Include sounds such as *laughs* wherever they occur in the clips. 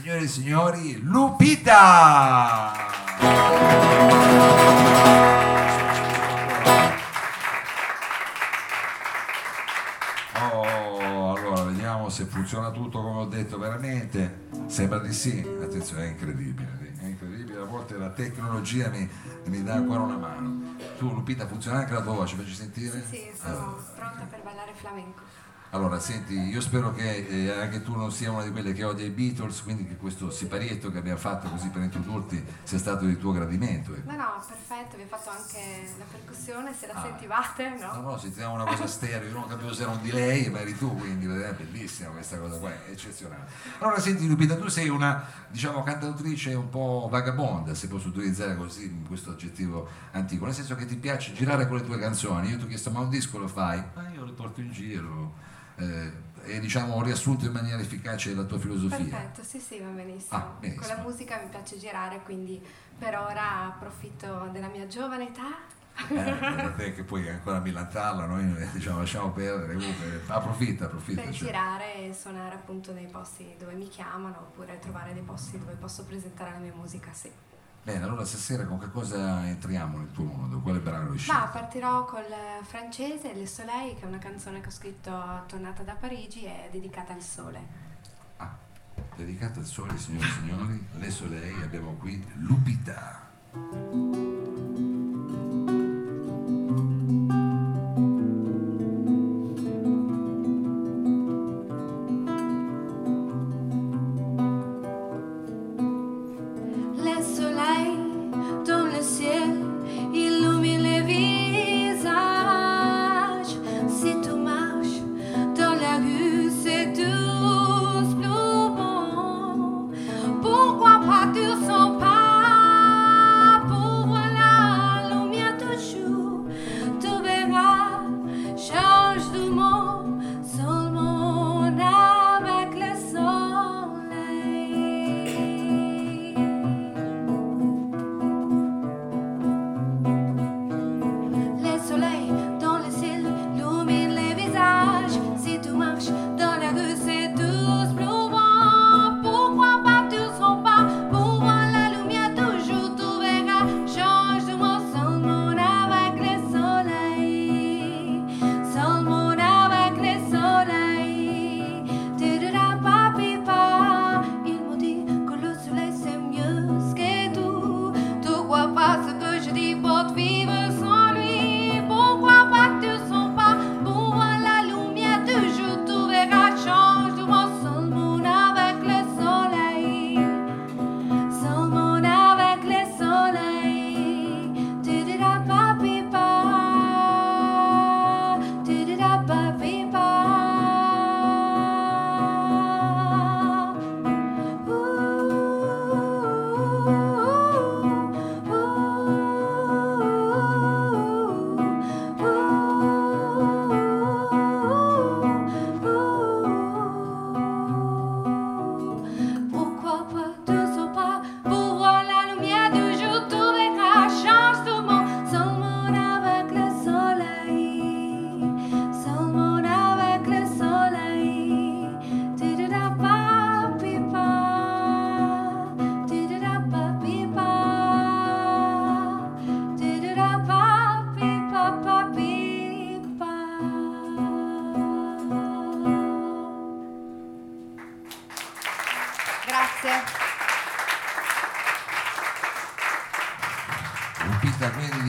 Signore e signori, Lupita! Oh, allora vediamo se funziona tutto come ho detto veramente. Sembra di sì. Attenzione, è incredibile. È incredibile. A volte la tecnologia mi, mi dà ancora una mano. Tu, Lupita, funziona anche la tua voce? Facci sentire? Sì, sì, sono pronta per ballare flamenco. Allora, senti, io spero che eh, anche tu non sia una di quelle che odia i Beatles, quindi che questo siparietto che abbiamo fatto così per introdurti sia stato di tuo gradimento. ecco. No, no, perfetto, vi ho fatto anche la percussione, se la Ah. sentivate, No, no? no, sentiamo una cosa stereo, io non capivo se era un delay, ma eri tu, quindi è bellissima questa cosa qua, è eccezionale. Allora, senti Lupita, tu sei una, diciamo, cantautrice un po' vagabonda, se posso utilizzare così questo aggettivo antico, nel senso che ti piace girare con le tue canzoni. Io ti ho chiesto, ma un disco lo fai? Ma io le porto in giro. Eh, e diciamo ho riassunto in maniera efficace la tua filosofia. Perfetto, sì, sì, va benissimo. Ah, benissimo. Con la musica mi piace girare, quindi per ora approfitto della mia giovane età. Eh, te che poi ancora millantarla, noi eh, diciamo lasciamo perdere, comunque approfitta, approfitta. per cioè. girare e suonare appunto nei posti dove mi chiamano oppure trovare dei posti dove posso presentare la mia musica, sì. Bene, allora stasera con che cosa entriamo nel tuo mondo? Quale brano scelto? Ma partirò col francese Le Soleil, che è una canzone che ho scritto tornata da Parigi e è dedicata al sole. Ah, dedicato al sole, signore e signori, Le Soleil, abbiamo qui Lupita.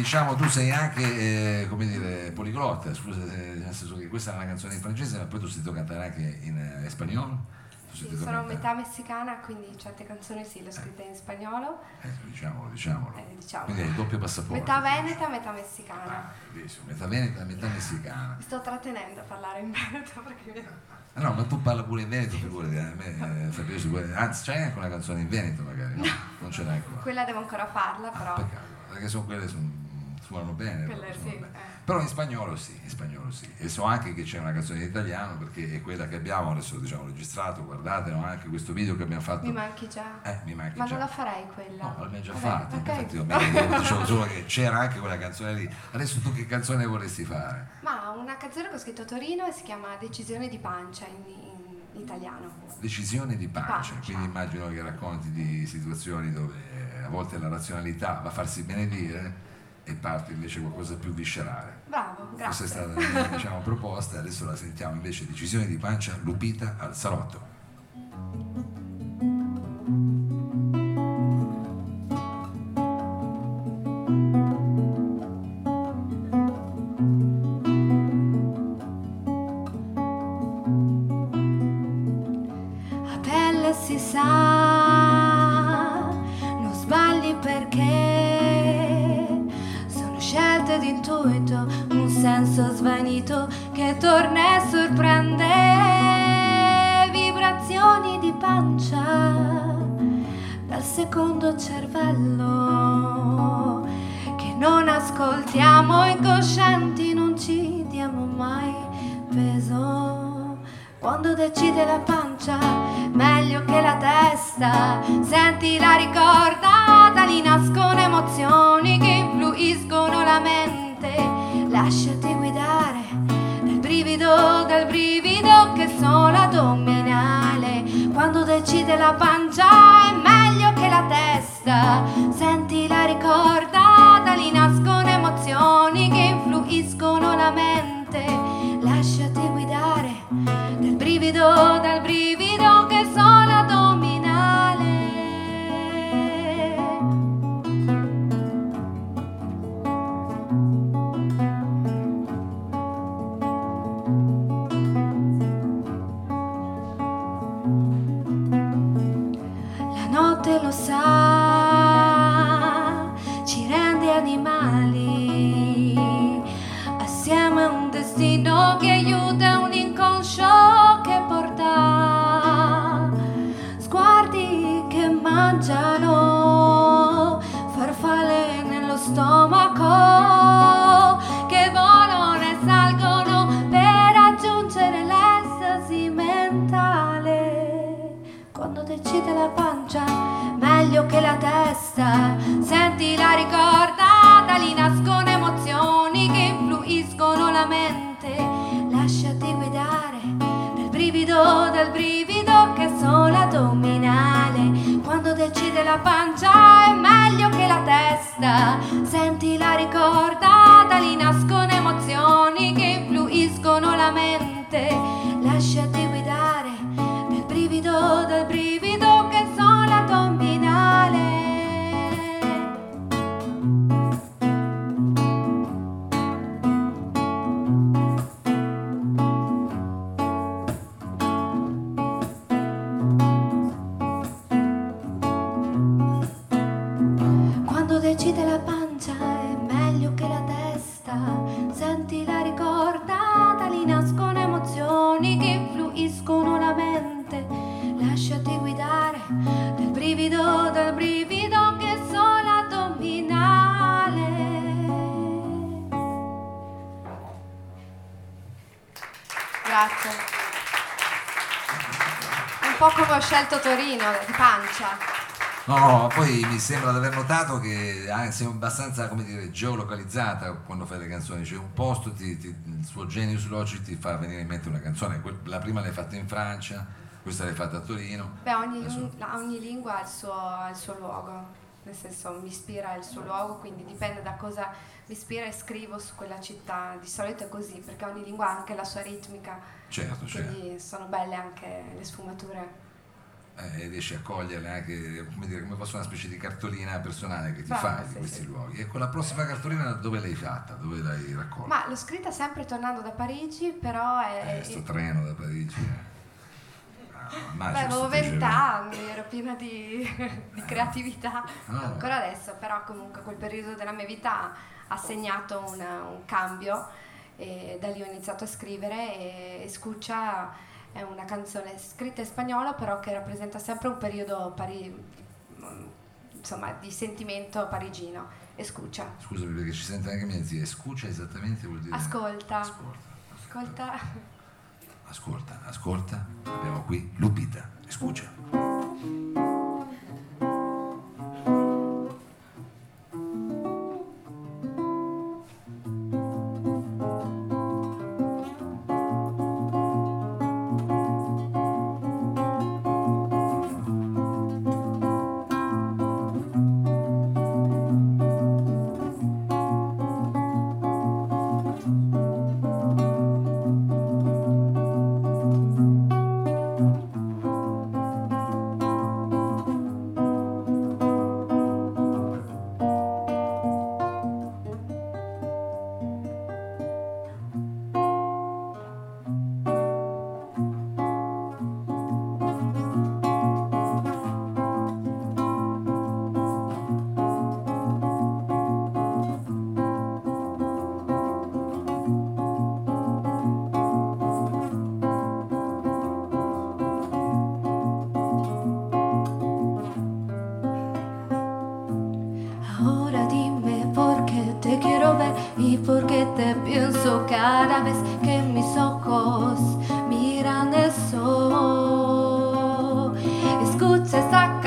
Diciamo tu sei anche, eh, come dire, poliglotta, scusa, eh, nel senso che questa è una canzone in francese, ma poi tu sei cantare anche in eh, spagnolo? Sì, sono cantare- metà messicana, quindi certe canzoni sì, le ho scritte in spagnolo, Eh, diciamolo, diciamolo. eh, diciamo. Quindi hai il doppio passaporto. Metà veneta, metà messicana. Ah, bellissimo, metà veneta, metà messicana. Mi sto trattenendo a parlare in veneto perché Ah, no, ma tu parla pure in veneto, figurati, a me eh. Anzi, c'hai anche una canzone in veneto magari, no? Non ce l'hai ancora. quella devo ancora farla, però. Peccato, perché sono quelle son- suonano bene. Quelle proprio, sì, suonano bene. eh. Però in spagnolo sì, in spagnolo sì. E so anche che c'è una canzone in italiano perché è quella che abbiamo adesso diciamo registrato, guardate no? anche questo video che abbiamo fatto. Mi manchi già. Eh, mi manca Ma già. non la farei quella. No, l'abbiamo già Vabbè, fatta, ok. infatti io mi- dicevo solo che c'era anche quella canzone lì. Adesso tu che canzone vorresti fare? Ma una canzone che ho scritto a Torino e si chiama Decisione di pancia in, in- italiano. Decisione di pancia, Pancia. quindi immagino che racconti di situazioni dove a volte la razionalità va a farsi benedire e parte invece qualcosa più viscerale. Bravo, Questa grazie. è stata la mia diciamo, proposta, adesso la sentiamo invece, decisione di pancia, Lupita al salotto. A pelle si sa, intuito, un senso svanito che torna e sorprende, vibrazioni di pancia dal secondo cervello che non ascoltiamo, incoscienti non ci diamo mai peso. Quando decide la pancia, meglio che la testa, senti la ricordata, lì nascono emozioni che influiscono la mente. Lasciati guidare dal brivido, dal brivido che solo addominale. Quando decide la pancia, è meglio che la testa, senti la ricordata, lì nascono emozioni che influiscono la mente. Lasciati guidare dal brivido, dal brivido mangiano, farfalle nello stomaco, decide la pancia è meglio che la testa, senti la ricordata, ho scelto Torino, di pancia. No, poi mi sembra di aver notato che ah, sei abbastanza, come dire, geolocalizzata quando fai le canzoni, cioè un posto, ti- ti- il suo genius logic ti fa venire in mente una canzone, la prima l'hai fatta in Francia, questa l'hai fatta a Torino. Beh, ogni, Adesso- ogni lingua ha il, suo, ha il suo luogo, nel senso mi ispira il suo luogo, quindi dipende da cosa mi ispira e scrivo su quella città. Di solito è così, perché ogni lingua ha anche la sua ritmica, Certo, certo. quindi sono belle anche le sfumature. Eh, e riesci a coglierle anche come, dire, come fosse una specie di cartolina personale che ti Brava, fai di sì, questi sì. luoghi. E con la prossima cartolina dove l'hai fatta? Dove l'hai raccolta? Ma l'ho scritta sempre tornando da Parigi, però è... Eh, sto treno da Parigi. eh. Ah, Beh, immagino avevo vent'anni, ero piena di, *laughs* di creatività, Ah. ancora adesso, però comunque quel periodo della mia vita ha segnato una- un cambio e da lì ho iniziato a scrivere e Escucha è una canzone scritta in spagnolo però che rappresenta sempre un periodo pari- insomma, di sentimento parigino. Escucha, Scusami perché ci sente anche mia zia. Scuccia esattamente vuol dire... ascolta, Ascolta. ascolta. Ascolta, ascolta. Abbiamo qui Lupita. Ahora dime por qué te quiero ver y por qué te pienso cada vez que mis ojos miran el sol. Escucha esa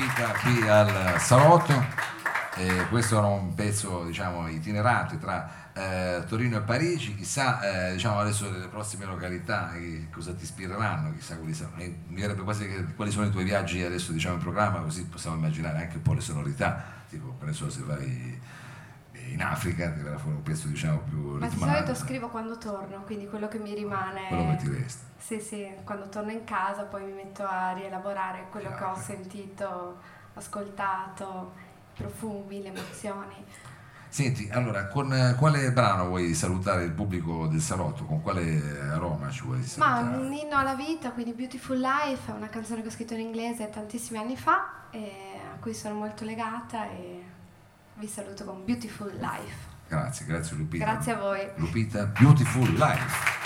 Lupita qui al salotto. Eh, questo era un pezzo diciamo, itinerante tra eh, Torino e Parigi, chissà eh, diciamo, adesso delle prossime località che cosa ti ispireranno, chissà quali sono. Eh, mi direbbe quasi che, quali sono i tuoi viaggi adesso diciamo, in programma, così possiamo immaginare anche un po' le sonorità, tipo che so, se vai in Africa ti verrà fuori un pezzo diciamo più Ma di ritmato, solito scrivo quando torno, quindi quello che mi rimane. quello che ti resta. Sì, sì, quando torno in casa poi mi metto a rielaborare quello che ho sentito, ascoltato, i profumi, le emozioni. Senti, allora, con quale brano vuoi salutare il pubblico del salotto? Con quale aroma ci vuoi Ma salutare? un inno alla vita, quindi Beautiful Life, è una canzone che ho scritto in inglese tantissimi anni fa e a cui sono molto legata e vi saluto con Beautiful Life. Grazie, grazie Lupita. Grazie a voi. Lupita, Beautiful Life.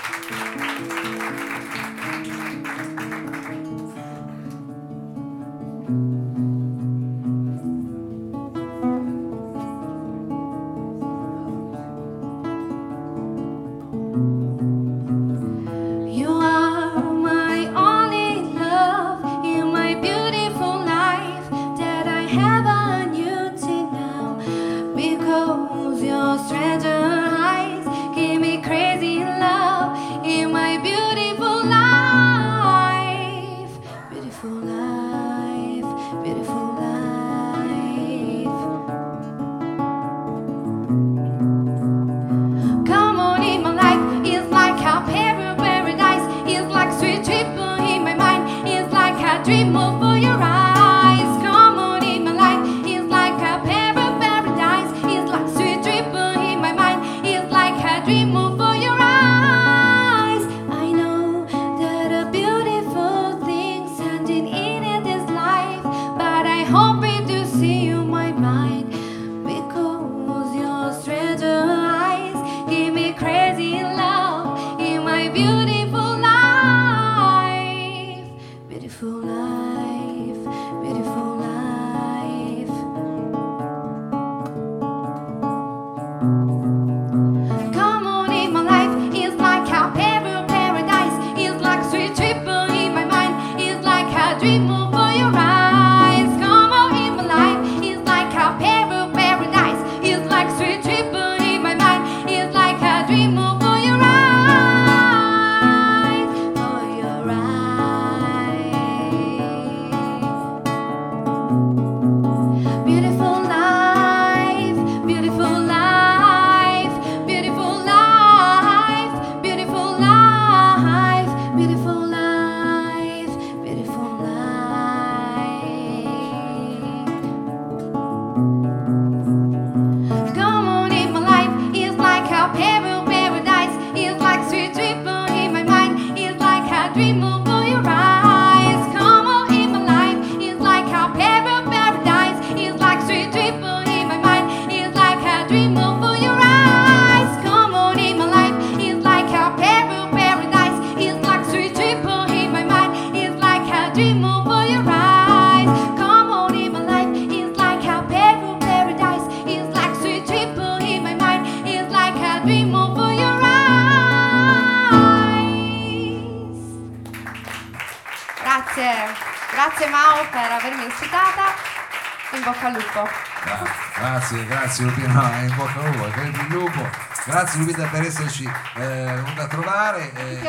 Bocca al lupo. Gra- Grazie, grazie Lupino, eh, in bocca al lupo, lupo. Grazie Lupita per esserci eh, venuta a trovare. eh,